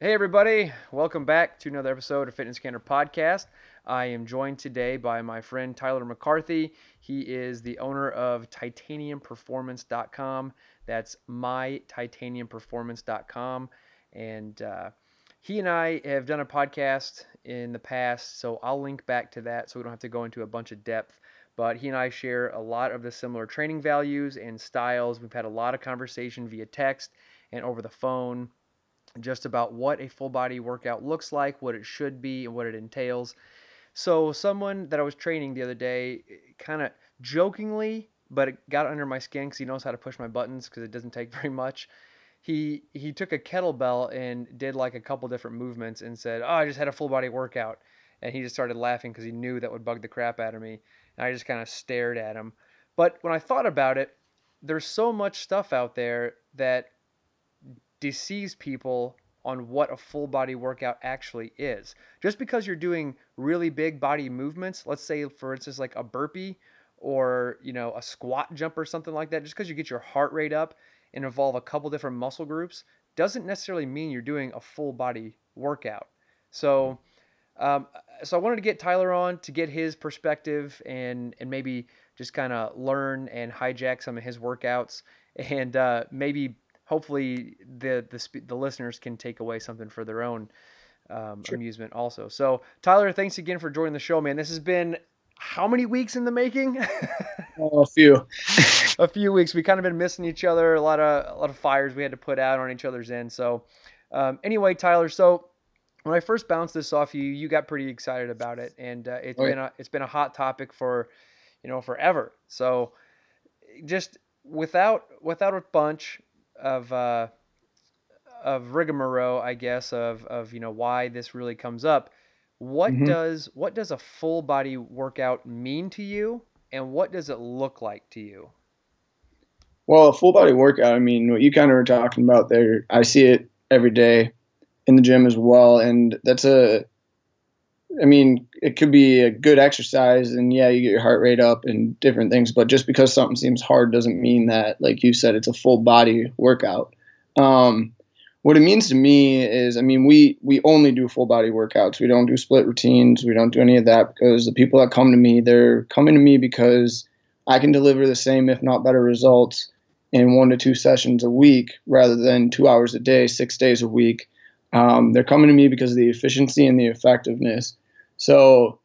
Hey, everybody, welcome back to another episode of Fitness Candor Podcast. I am joined today by my friend Tyler McCarthy. He is the owner of titaniumperformance.com. That's mytitaniumperformance.com. And uh, he and I have done a podcast in the past, so I'll link back to that so we don't have to go into a bunch of depth. But he and I share a lot of the similar training values and styles. We've had a lot of conversation via text and over the phone just about what a full body workout looks like, what it should be, and what it entails. So, someone that I was training the other day kind of jokingly, but it got under my skin because he knows how to push my buttons because it doesn't take very much. He he took a kettlebell and did like a couple different movements and said, "Oh, I just had a full body workout," and he just started laughing because he knew that would bug the crap out of me. And I just kind of stared at him. But when I thought about it, there's so much stuff out there that deceives people on what a full body workout actually is. Just because you're doing really big body movements, let's say for instance like a burpee or, you know, a squat jump or something like that, just because you get your heart rate up and involve a couple different muscle groups doesn't necessarily mean you're doing a full body workout. So um, so I wanted to get Tyler on to get his perspective and and maybe just kind of learn and hijack some of his workouts and uh, maybe hopefully the the the listeners can take away something for their own um, sure. amusement also. So Tyler, thanks again for joining the show, man. This has been how many weeks in the making? oh, a few. a few weeks. We kind of been missing each other. A lot of a lot of fires we had to put out on each other's end. So um, anyway, Tyler. So when I first bounced this off you, you got pretty excited about it, and uh, it's oh, been a it's been a hot topic for you know forever. So just without without a bunch of uh, of rigmarole, I guess, of of you know why this really comes up. What mm-hmm. does what does a full body workout mean to you, and what does it look like to you? Well, a full body workout. I mean, what you kind of were talking about there. I see it every day in the gym as well, and that's a. I mean, it could be a good exercise, and yeah, you get your heart rate up and different things. But just because something seems hard doesn't mean that, like you said, it's a full body workout. Um, what it means to me is, I mean, we we only do full body workouts. We don't do split routines. We don't do any of that because the people that come to me, they're coming to me because I can deliver the same, if not better, results in one to two sessions a week rather than two hours a day, six days a week. Um, they're coming to me because of the efficiency and the effectiveness. So,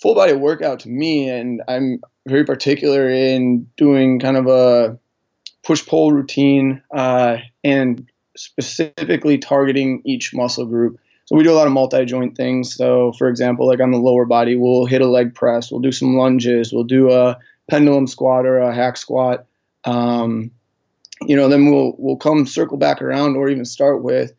full body workout to me, and I'm very particular in doing kind of a push pull routine uh, and specifically targeting each muscle group. So we do a lot of multi-joint things. So for example, like on the lower body, we'll hit a leg press, we'll do some lunges, we'll do a pendulum squat or a hack squat. Um, you know, then we'll we'll come circle back around or even start with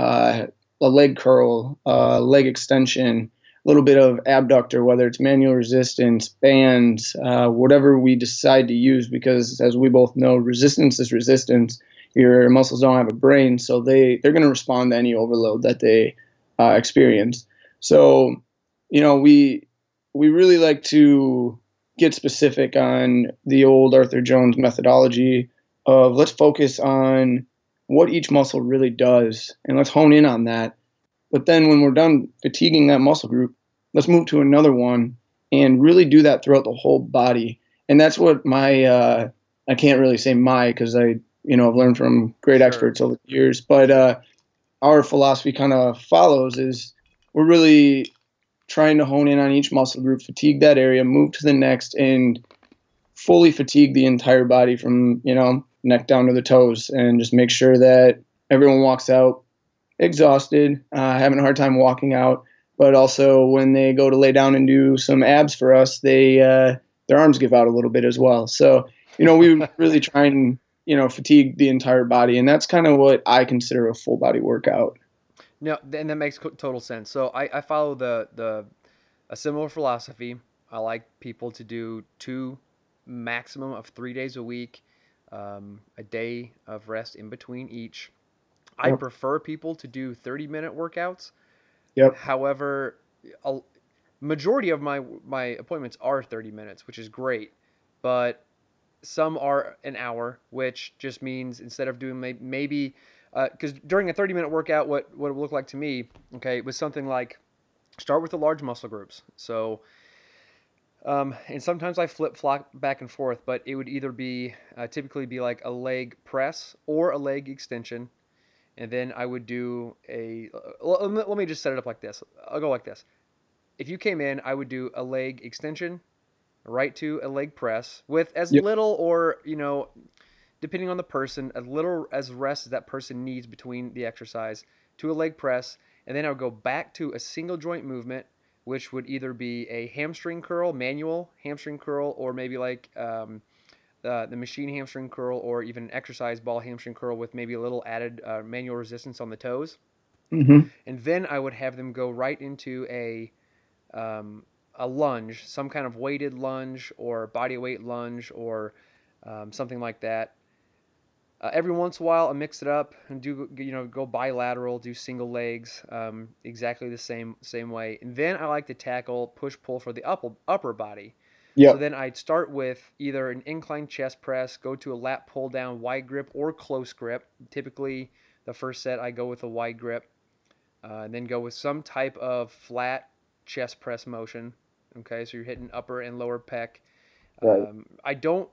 uh, a leg curl, uh, leg extension, a little bit of abductor, whether it's manual resistance, bands, uh, whatever we decide to use, because as we both know, resistance is resistance. Your muscles don't have a brain, so they they're going to respond to any overload that they uh, experience. So, you know, we we really like to get specific on the old Arthur Jones methodology of let's focus on what each muscle really does and let's hone in on that but then when we're done fatiguing that muscle group, let's move to another one and really do that throughout the whole body. And that's what my uh, I can't really say my because I you know I've learned from great sure. experts over the years, but uh, our philosophy kind of follows is we're really trying to hone in on each muscle group, fatigue that area, move to the next, and fully fatigue the entire body from you know neck down to the toes, and just make sure that everyone walks out exhausted, uh, having a hard time walking out. But also, when they go to lay down and do some abs for us, they uh, their arms give out a little bit as well. So you know, we really try and you know fatigue the entire body, and that's kind of what I consider a full body workout. No, and that makes total sense. So I, I follow the the a similar philosophy. I like people to do two maximum of three days a week, um, a day of rest in between each. I prefer people to do 30 minute workouts. Yep. However, a majority of my my appointments are 30 minutes, which is great, but some are an hour, which just means instead of doing maybe because during a 30 minute workout, what what it would look like to me, okay, was something like start with the large muscle groups. So, um, and sometimes I flip flop back and forth, but it would either be uh, typically be like a leg press or a leg extension, and then I would do a. uh, Let let me just set it up like this. I'll go like this. If you came in, I would do a leg extension, right to a leg press with as Yep. little or you know, depending on the person, as little as rest as that person needs between the exercise to a leg press, and then I would go back to a single joint movement, which would either be a hamstring curl, manual hamstring curl, or maybe like um, uh, the machine hamstring curl, or even an exercise ball hamstring curl with maybe a little added uh, manual resistance on the toes. Mm-hmm. And then I would have them go right into a um, a lunge, some kind of weighted lunge or body weight lunge or um, something like that. Uh, every once in a while, I mix it up and do you know go bilateral, do single legs, um, exactly the same same way. And then I like to tackle push pull for the upper upper body. Yeah. So then I'd start with either an incline chest press, go to a lat pull down wide grip or close grip. Typically, the first set I go with a wide grip, uh, and then go with some type of flat chest press motion. Okay, so you're hitting upper and lower pec. Right. Um, I don't,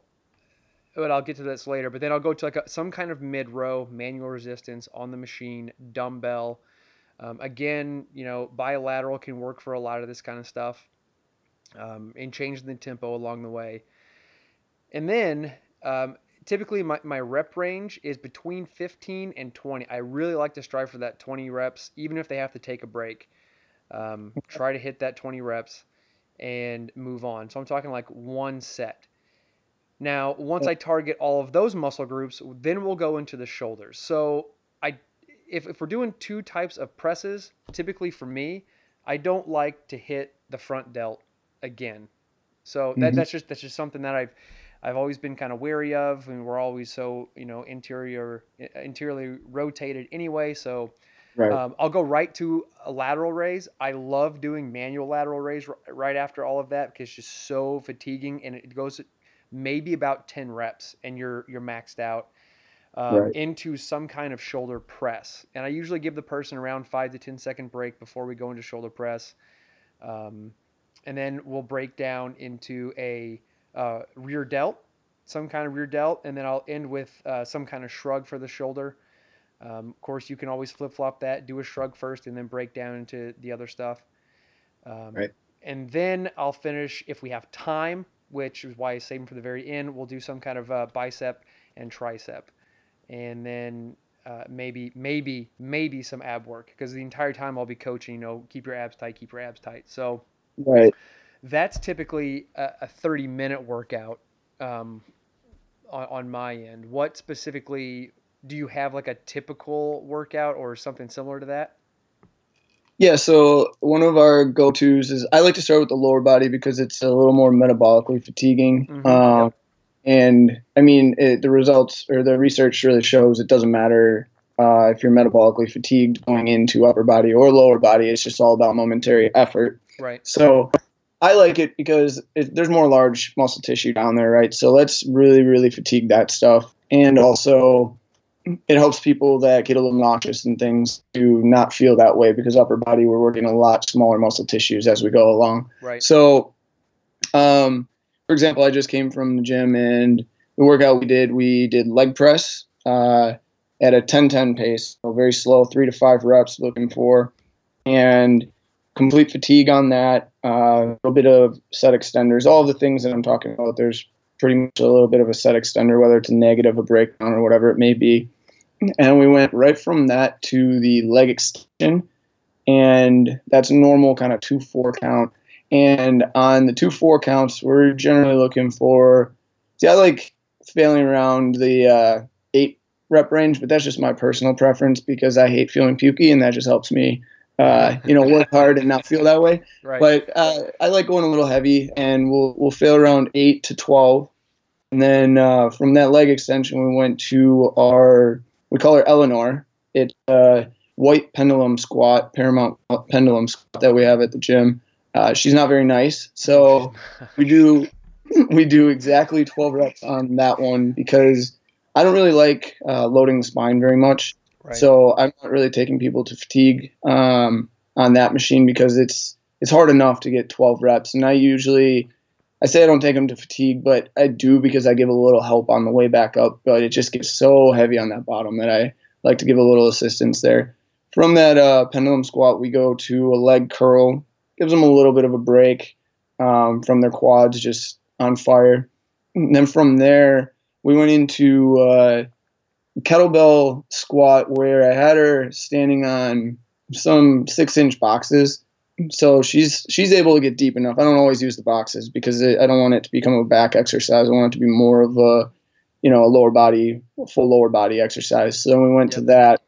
but I'll get to this later. But then I'll go to like a, some kind of mid row manual resistance on the machine, dumbbell. Um, again, you know, bilateral can work for a lot of this kind of stuff, um, and changing the tempo along the way. And then um, typically my, my rep range is between 15 and 20. I really like to strive for that 20 reps, even if they have to take a break. Um, try to hit that 20 reps and move on. So I'm talking like one set. Now, once I target all of those muscle groups, then we'll go into the shoulders. So I, if, if we're doing two types of presses, typically for me, I don't like to hit the front delt again. So that, Mhm. that's just that's just something that I've I've always been kind of wary of, I and we're always so you know interior interiorly rotated anyway. So Right. um, I'll go right to a lateral raise. I love doing manual lateral raise right after all of that because it's just so fatiguing, and it goes maybe about ten reps, and you're you're maxed out. Um, Right. into some kind of shoulder press, and I usually give the person around five to ten second break before we go into shoulder press, um, and then we'll break down into a uh, rear delt, some kind of rear delt, and then I'll end with uh, some kind of shrug for the shoulder. Um, of course, you can always flip flop that, do a shrug first, and then break down into the other stuff. Um, Right. And then I'll finish if we have time, which is why I save them for the very end. We'll do some kind of uh, bicep and tricep, and then uh, maybe, maybe, maybe some ab work because the entire time I'll be coaching. You know, keep your abs tight, keep your abs tight. So right. that's typically a, a 30 minute workout um, on, on my end. What specifically do you have like a typical workout or something similar to that? Yeah, so one of our go-tos is I like to start with the lower body because it's a little more metabolically fatiguing. Mhm, Um, yep. And I mean, it, the results or the research really shows it doesn't matter uh, if you're metabolically fatigued going into upper body or lower body. It's just all about momentary effort. Right. So I like it because it, there's more large muscle tissue down there, right? So let's really, really fatigue that stuff. And also, it helps people that get a little nauseous and things to not feel that way because upper body, we're working a lot smaller muscle tissues as we go along. Right. So, um, for example, I just came from the gym and the workout we did, we did leg press uh, at a 10 10 pace, so very slow, three to five reps looking for, and complete fatigue on that, uh, a little bit of set extenders, all the things that I'm talking about. There's pretty much a little bit of a set extender, whether it's a negative, a breakdown, or whatever it may be. And we went right from that to the leg extension, and that's a normal kind of 2 4 count. And on the two four counts, we're generally looking for. See, I like failing around the uh, eight rep range, but that's just my personal preference because I hate feeling pukey, and that just helps me, uh, you know, work hard and not feel that way. Right. But uh, I like going a little heavy, and we'll we'll fail around eight to twelve, and then uh, from that leg extension, we went to our we call her Eleanor. It's a white pendulum squat, Paramount pendulum squat that we have at the gym. Uh, she's not very nice, so we do we do exactly 12 reps on that one because I don't really like uh, loading the spine very much. right. So I'm not really taking people to fatigue um, on that machine because it's it's hard enough to get 12 reps, and I usually I say I don't take them to fatigue, but I do because I give a little help on the way back up. But it just gets so heavy on that bottom that I like to give a little assistance there. From that uh, pendulum squat, we go to a leg curl, gives them a little bit of a break um, from their quads just on fire. And then from there, we went into uh, kettlebell squat where I had her standing on some six inch boxes. So she's she's able to get deep enough. I don't always use the boxes because it, I don't want it to become a back exercise. I want it to be more of a, you know, a lower body, full lower body exercise. So then we went to that,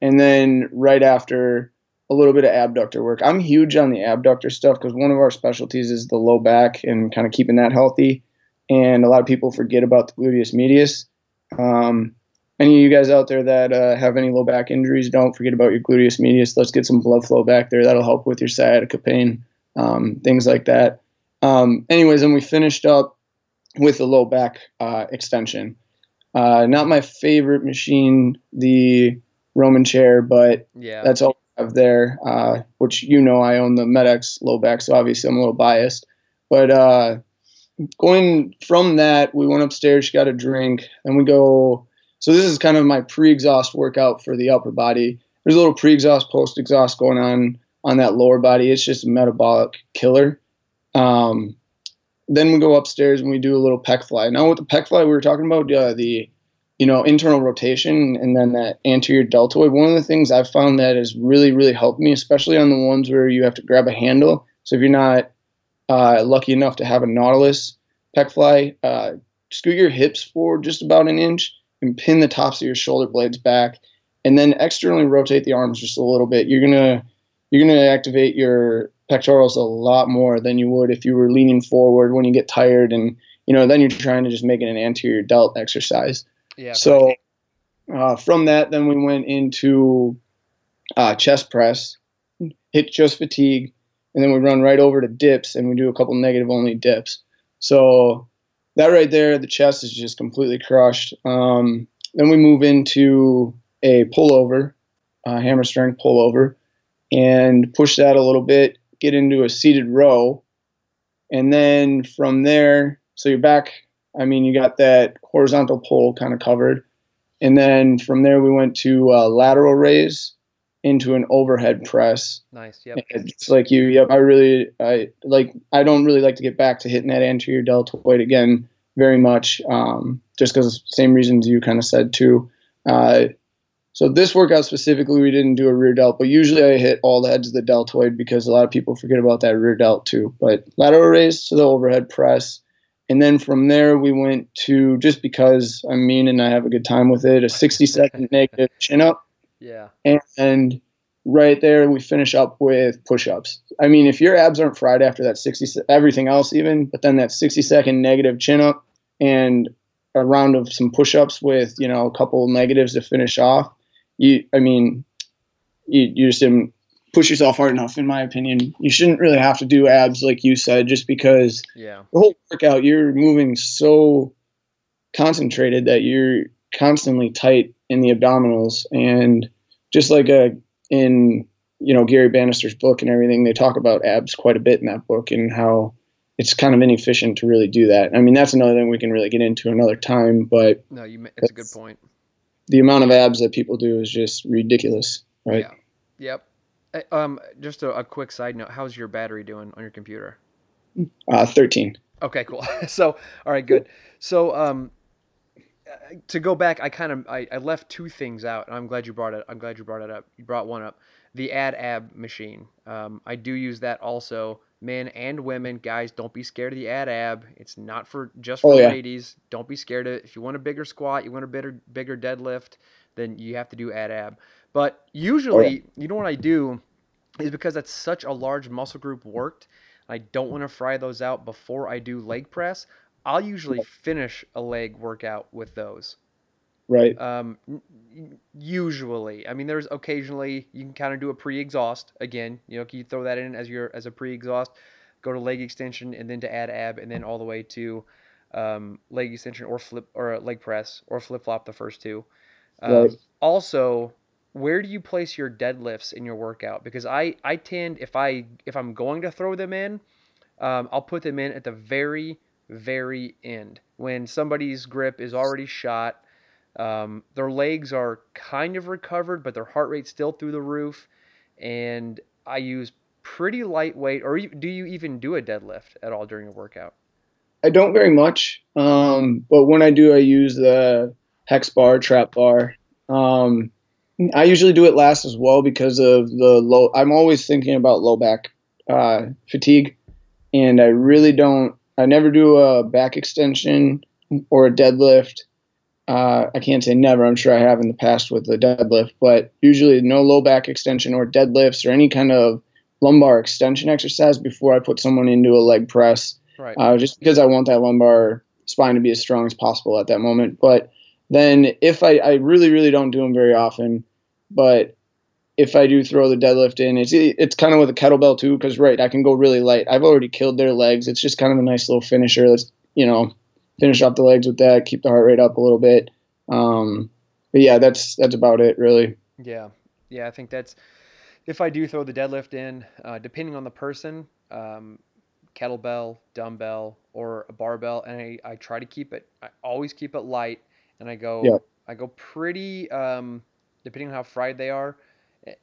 and then right after a little bit of abductor work. I'm huge on the abductor stuff because one of our specialties is the low back and kind of keeping that healthy. And a lot of people forget about the gluteus medius. Um, any of you guys out there that uh, have any low back injuries, don't forget about your gluteus medius. Let's get some blood flow back there. That'll help with your sciatica pain, um, things like that. Um, anyways, and we finished up with the low back uh, extension. Uh, not my favorite machine, the Roman chair, but yeah. that's all I have there, uh, which you know I own the MedX low back, so obviously I'm a little biased. But uh, going from that, we went upstairs, she got a drink, and we go. So this is kind of my pre-exhaust workout for the upper body. There's a little pre-exhaust, post-exhaust going on on that lower body. It's just a metabolic killer. Um, then we go upstairs and we do a little pec fly. Now with the pec fly, we were talking about uh, the you know, internal rotation and then that anterior deltoid. One of the things I've found that has really, really helped me, especially on the ones where you have to grab a handle. So if you're not uh, lucky enough to have a Nautilus pec fly, uh, scoot your hips forward just about an inch and pin the tops of your shoulder blades back, and then externally rotate the arms just a little bit. You're gonna you're gonna activate your pectorals a lot more than you would if you were leaning forward when you get tired and you know then you're trying to just make it an anterior delt exercise. yeah. So uh, from that, then we went into uh, chest press, hit just fatigue, and then we run right over to dips and we do a couple negative only dips. So that right there, the chest is just completely crushed. Um, then we move into a pullover, uh, hammer strength pullover, and push that a little bit, get into a seated row. And then from there, so you're back I mean, you got that horizontal pull kind of covered. And then from there, we went to lateral raise into an overhead press. nice. Yep. It's like you, yep. I really, I like, I don't really like to get back to hitting that anterior deltoid again very much, um, just because same reasons you kind of said too. Uh, so this workout specifically, we didn't do a rear delt, but usually I hit all the heads of the deltoid because a lot of people forget about that rear delt too. But lateral raise to the overhead press. And then from there, we went to just because I'm mean and I have a good time with it, a 60 second negative chin up. Yeah. And right there, we finish up with push ups. I mean, if your abs aren't fried after that 60, everything else even, but then that 60 second negative chin up and a round of some push ups with, you know, a couple negatives to finish off, you, I mean, you, you just didn't push yourself hard enough, in my opinion. You shouldn't really have to do abs like you said, just because Yeah. the whole workout you're moving so concentrated that you're constantly tight in the abdominals and just like a in you know Gary Bannister's book and everything they talk about abs quite a bit in that book and how it's kind of inefficient to really do that. I mean that's another thing we can really get into another time, but No, you. It's a good point. the amount of abs that people do is just ridiculous, right? Yeah. Yep. Um, just a, a quick side note. How's your battery doing on your computer? Uh, 13. Okay, cool. so, all right, good. So, um, to go back, I kind of I, I left two things out, and I'm glad you brought it. I'm glad you brought it up. You brought one up, the Ad Ab machine. Um, I do use that also men and women. Guys, don't be scared of the ad ab. It's not for just for Oh, yeah. ladies. Don't be scared of it. If you want a bigger squat, you want a bigger bigger deadlift, then you have to do ad ab. But usually, you know what I do is because that's such a large muscle group worked. I don't want to fry those out before I do leg press. I'll usually finish a leg workout with those. Right. Um, usually, I mean, there's occasionally you can kind of do a pre-exhaust again. You know, you throw that in as your as a pre-exhaust, go to leg extension, and then to add ab, and then all the way to um, leg extension or flip or leg press or flip flop the first two. Um, Right. Also, where do you place your deadlifts in your workout? Because I I tend if I if I'm going to throw them in, um, I'll put them in at the very very end when somebody's grip is already shot. Um, their legs are kind of recovered, but their heart rate's still through the roof. And I use pretty lightweight, or do you even do a deadlift at all during a workout? I don't very much, um, but when I do, I use the hex bar, trap bar. Um, I usually do it last as well because of the low. I'm always thinking about low back uh, fatigue, and I really don't. I never do a back extension or a deadlift. Uh, I can't say never. I'm sure I have in the past with the deadlift, but usually no low back extension or deadlifts or any kind of lumbar extension exercise before I put someone into a leg press Right. uh, just because I want that lumbar spine to be as strong as possible at that moment. But then if I, I really, really don't do them very often, but if I do throw the deadlift in, it's it's kind of with a kettlebell too, because right, I can go really light. I've already killed their legs. It's just kind of a nice little finisher. Let's you know finish off the legs with that, keep the heart rate up a little bit. Um, but yeah, that's that's about it really. Yeah, yeah, I think that's if I do throw the deadlift in, uh, depending on the person, um, kettlebell, dumbbell, or a barbell, and I, I try to keep it. I always keep it light, and I go Yeah. I go pretty um, depending on how fried they are,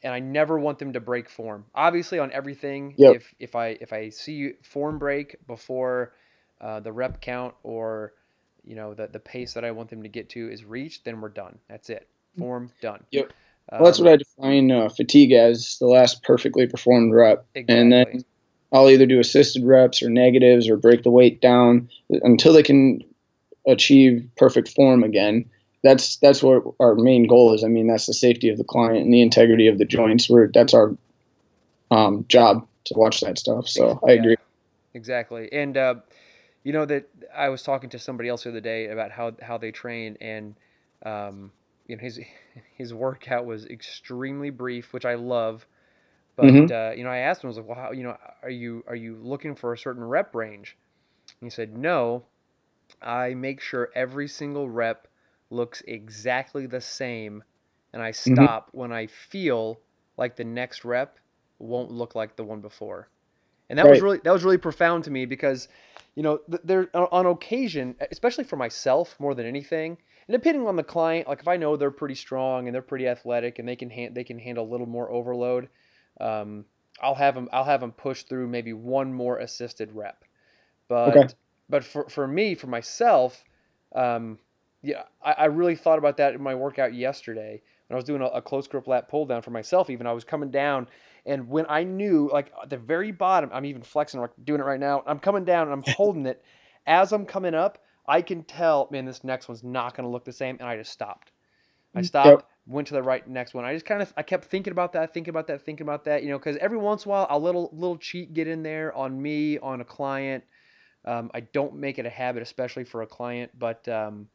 and I never want them to break form. Obviously, on everything, Yep. if if I if I see form break before uh, the rep count or you know the the pace that I want them to get to is reached, then we're done. That's it. Form done. Yep. Well, that's Um, what I define uh, fatigue as the last perfectly performed rep. and then. I'll either do assisted reps or negatives or break the weight down until they can achieve perfect form again. That's that's what our main goal is. I mean, that's the safety of the client and the integrity of the joints. Where that's our um, job to watch that stuff. So I Yeah. agree. Exactly. And uh, you know that I was talking to somebody else the other day about how how they train, and um, you know his his workout was extremely brief, which I love. But Mhm. uh, you know, I asked him, I was like, "Well, how, you know, are you are you looking for a certain rep range?" And he said, "No, I make sure every single rep looks exactly the same, and I Mhm. stop when I feel like the next rep won't look like the one before." And that was really that was really profound to me because, you know, there on on occasion, especially for myself more than anything, and depending on the client, like if I know they're pretty strong and they're pretty athletic and they can han- they can handle a little more overload, um, I'll have them I'll have them push through maybe one more assisted rep. But Okay. but for for me for myself, um, yeah, I, I really thought about that in my workout yesterday when I was doing a, a close grip lat pull down for myself. Even I was coming down, and when I knew like at the very bottom, I'm even flexing, like doing it right now. I'm coming down and I'm holding it. As I'm coming up, I can tell, man, this next one's not going to look the same, and I just stopped. I Yep. stopped, went to the right next one. I just kind of I kept thinking about that, thinking about that, thinking about that, you know, because every once in a while a little little cheat get in there on me, on a client. Um, I don't make it a habit, especially for a client, but um,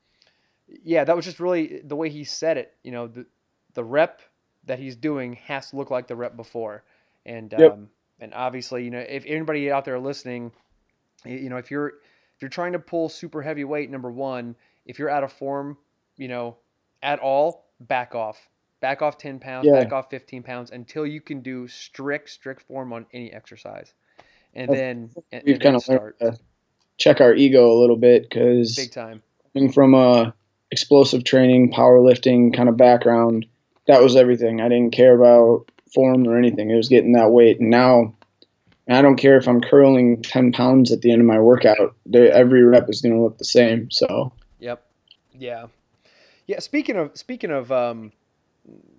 yeah, that was just really the way he said it. You know, the the rep that he's doing has to look like the rep before, and Yep. um, and obviously, you know, if anybody out there listening, you know, if you're if you're trying to pull super heavy weight, number one, if you're out of form, you know, at all, back off, back off ten pounds, Yeah. back off fifteen pounds until you can do strict strict form on any exercise, and That's- then and, We've and then kind of start check our ego a little bit because big time. coming from a explosive training, powerlifting kind of background, that was everything. I didn't care about form or anything. It was getting that weight. And now I don't care if I'm curling 10 pounds at the end of my workout. Every rep is going to look the same. So Yep. Yeah. Yeah. Speaking of speaking of um,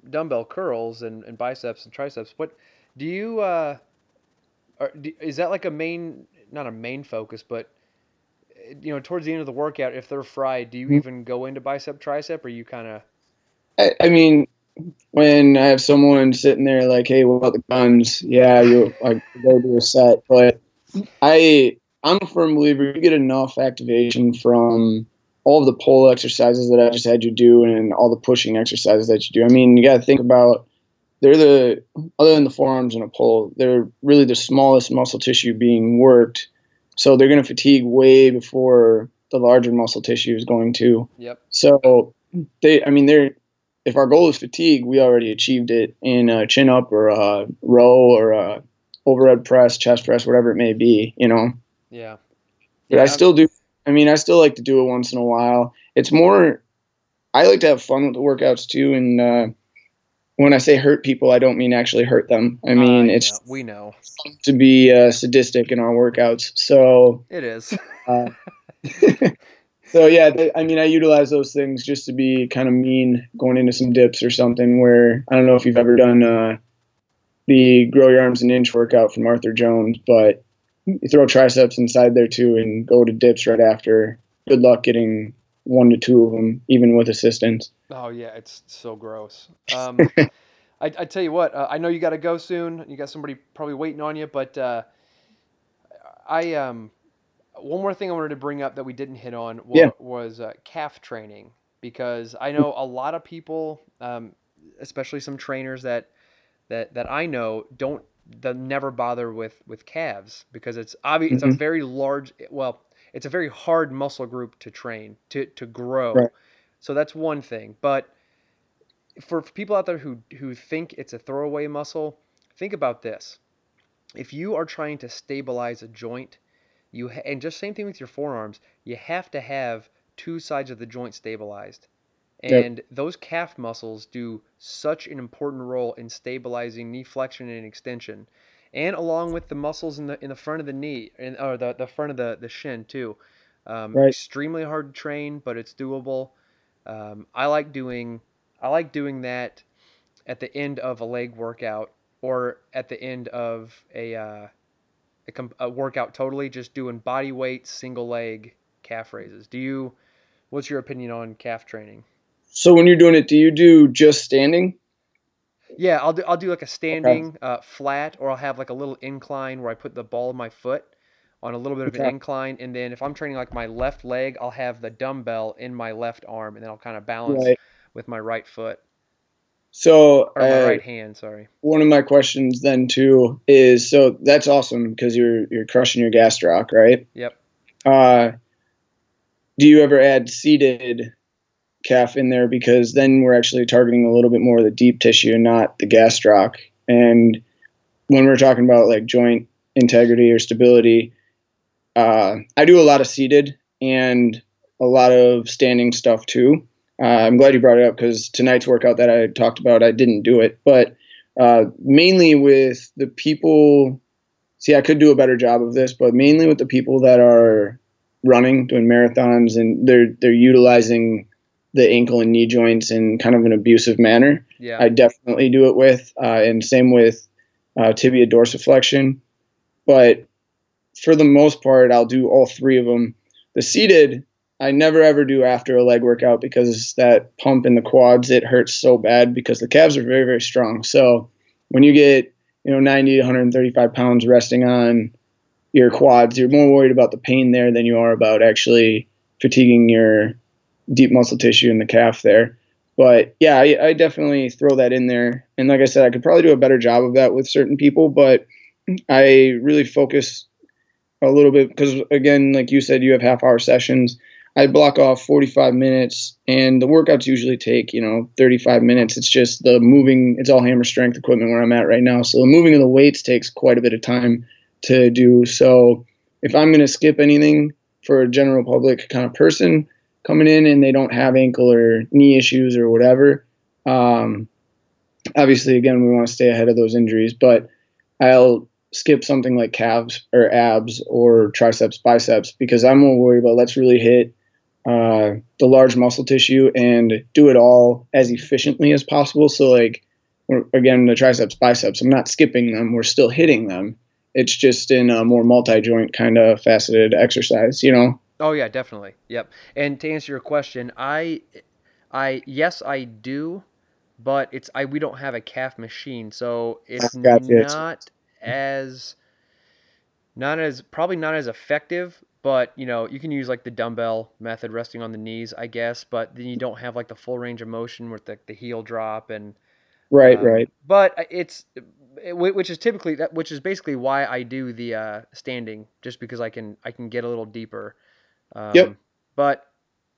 dumbbell curls and, and biceps and triceps, what do you uh, are, d- is that like a main, not a main focus, but you know, towards the end of the workout, if they're fried, do you Mhm. even go into bicep tricep, or you kind of? I, I mean, when I have someone sitting there like, "Hey, what about the guns?" Yeah, you like go do a set, but I I'm a firm believer you get enough activation from all of the pull exercises that I just had you do and all the pushing exercises that you do. I mean, you got to think about they're the other than the forearms and a pull, they're really the smallest muscle tissue being worked. So they're going to fatigue way before the larger muscle tissue is going to. Yep. So they, I mean, they're if our goal is fatigue, we already achieved it in a chin up or a row or a overhead press, chest press, whatever it may be. You know, Yeah. but I I'm- still do. I mean, I still like to do it once in a while. It's more. I like to have fun with the workouts too, and uh, when I say hurt people, I don't mean actually hurt them. I mean I it's know, we know to be uh, sadistic in our workouts. So it is. uh, so yeah, th- I mean, I utilize those things just to be kind of mean going into some dips or something. Where I don't know if you've ever done uh, the grow your arms an inch workout from Arthur Jones, but you throw triceps inside there too and go to dips right after. Good luck getting one to two of them, even with assistance. Oh yeah, it's so gross. Um, I, I tell you what, uh, I know you got to go soon. You got somebody probably waiting on you, but uh, I um, one more thing I wanted to bring up that we didn't hit on wa- Yeah. was uh, calf training because I know a lot of people, um, especially some trainers that that that I know don't that never bother with with calves because it's obvious it's a Mhm. very large well it's a very hard muscle group to train to to grow Right. So that's one thing but for people out there who who think it's a throwaway muscle think about this. If you are trying to stabilize a joint you ha- and just same thing with your forearms you have to have two sides of the joint stabilized. Yep. and those calf muscles do such an important role in stabilizing knee flexion and extension. And along with the muscles in the in the front of the knee and or the, the front of the, the shin too. Um, Right. extremely hard to train but it's doable um, i like doing i like doing that at the end of a leg workout or at the end of a, uh, a, com- a workout totally just doing body weight single leg calf raises. Do you what's your opinion on calf training? So when you're doing it, do you do just standing? Yeah, I'll do I'll do like a standing uh, flat, or I'll have like a little incline where I put the ball of my foot on a little bit of an incline, and then if I'm training like my left leg, I'll have the dumbbell in my left arm, and then I'll kind of balance Right. with my right foot So or my uh, right hand. Sorry. one of my questions then too is so that's awesome because you're you're crushing your gastroc, right? Yep. Uh, do you ever add seated calf in there because then we're actually targeting a little bit more of the deep tissue and not the gastroc. And when we're talking about like joint integrity or stability, uh, I do a lot of seated and a lot of standing stuff too. Uh, I'm glad you brought it up because tonight's workout that I talked about, I didn't do it, but uh, mainly with the people. See, I could do a better job of this, but mainly with the people that are running, doing marathons, and they're they're utilizing the ankle and knee joints in kind of an abusive manner. Yeah. I definitely do it with, uh, and same with uh, tibia dorsiflexion. But for the most part, I'll do all three of them. The seated, I never ever do after a leg workout because that pump in the quads it hurts so bad because the calves are very very strong. So when you get you know 90 to 135 pounds resting on your quads, you're more worried about the pain there than you are about actually fatiguing your deep muscle tissue in the calf there. But yeah, I, I definitely throw that in there. And like I said, I could probably do a better job of that with certain people, but I really focus a little bit because, again, like you said, you have half hour sessions. I block off 45 minutes, and the workouts usually take, you know, 35 minutes. It's just the moving, it's all hammer strength equipment where I'm at right now. So the moving of the weights takes quite a bit of time to do. So if I'm going to skip anything for a general public kind of person coming in and they don't have ankle or knee issues or whatever, um, obviously, again, we want to stay ahead of those injuries, but I'll skip something like calves or abs or triceps, biceps, because I'm more worried about let's really hit uh, the large muscle tissue and do it all as efficiently as possible. So, like, again, the triceps, biceps, I'm not skipping them, we're still hitting them. It's just in a more multi-joint kind of faceted exercise, you know. Oh yeah, definitely. Yep. And to answer your question, I, I yes I do, but it's I we don't have a calf machine, so it's not as not as probably not as effective. But you know you can use like the dumbbell method, resting on the knees, I guess. But then you don't have like the full range of motion with the, the heel drop and Right, um, right. But it's it- which is typically that which is basically why I do the uh, standing, just because I can I can get a little deeper. Um, Yep. But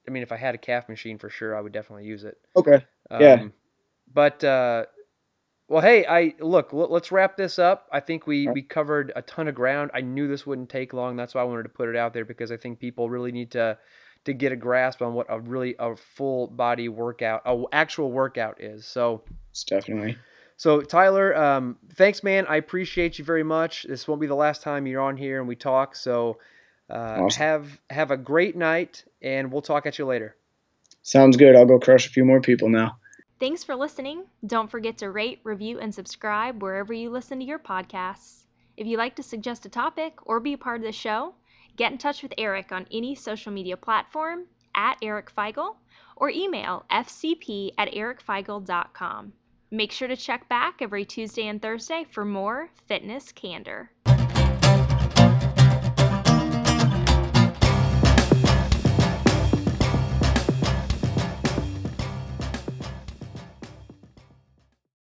I mean, if I had a calf machine for sure, I would definitely use it. Okay. Um, Yeah. But uh, well, hey, I look. l- Let's wrap this up. I think we we covered a ton of ground. I knew this wouldn't take long. That's why I wanted to put it out there because I think people really need to to get a grasp on what a really a full body workout, a w- actual workout is. So. It's definitely. So Tyler, um, thanks, man. I appreciate you very much. This won't be the last time you're on here and we talk. So uh, Awesome. have have a great night, and we'll talk at you later. Sounds good. I'll go crush a few more people now. Thanks for listening. Don't forget to rate, review, and subscribe wherever you listen to your podcasts. If you'd like to suggest a topic or be a part of the show, get in touch with Eric on any social media platform at Eric Feigl or email fcp at ericfeigl.com. Make sure to check back every Tuesday and Thursday for more fitness candor.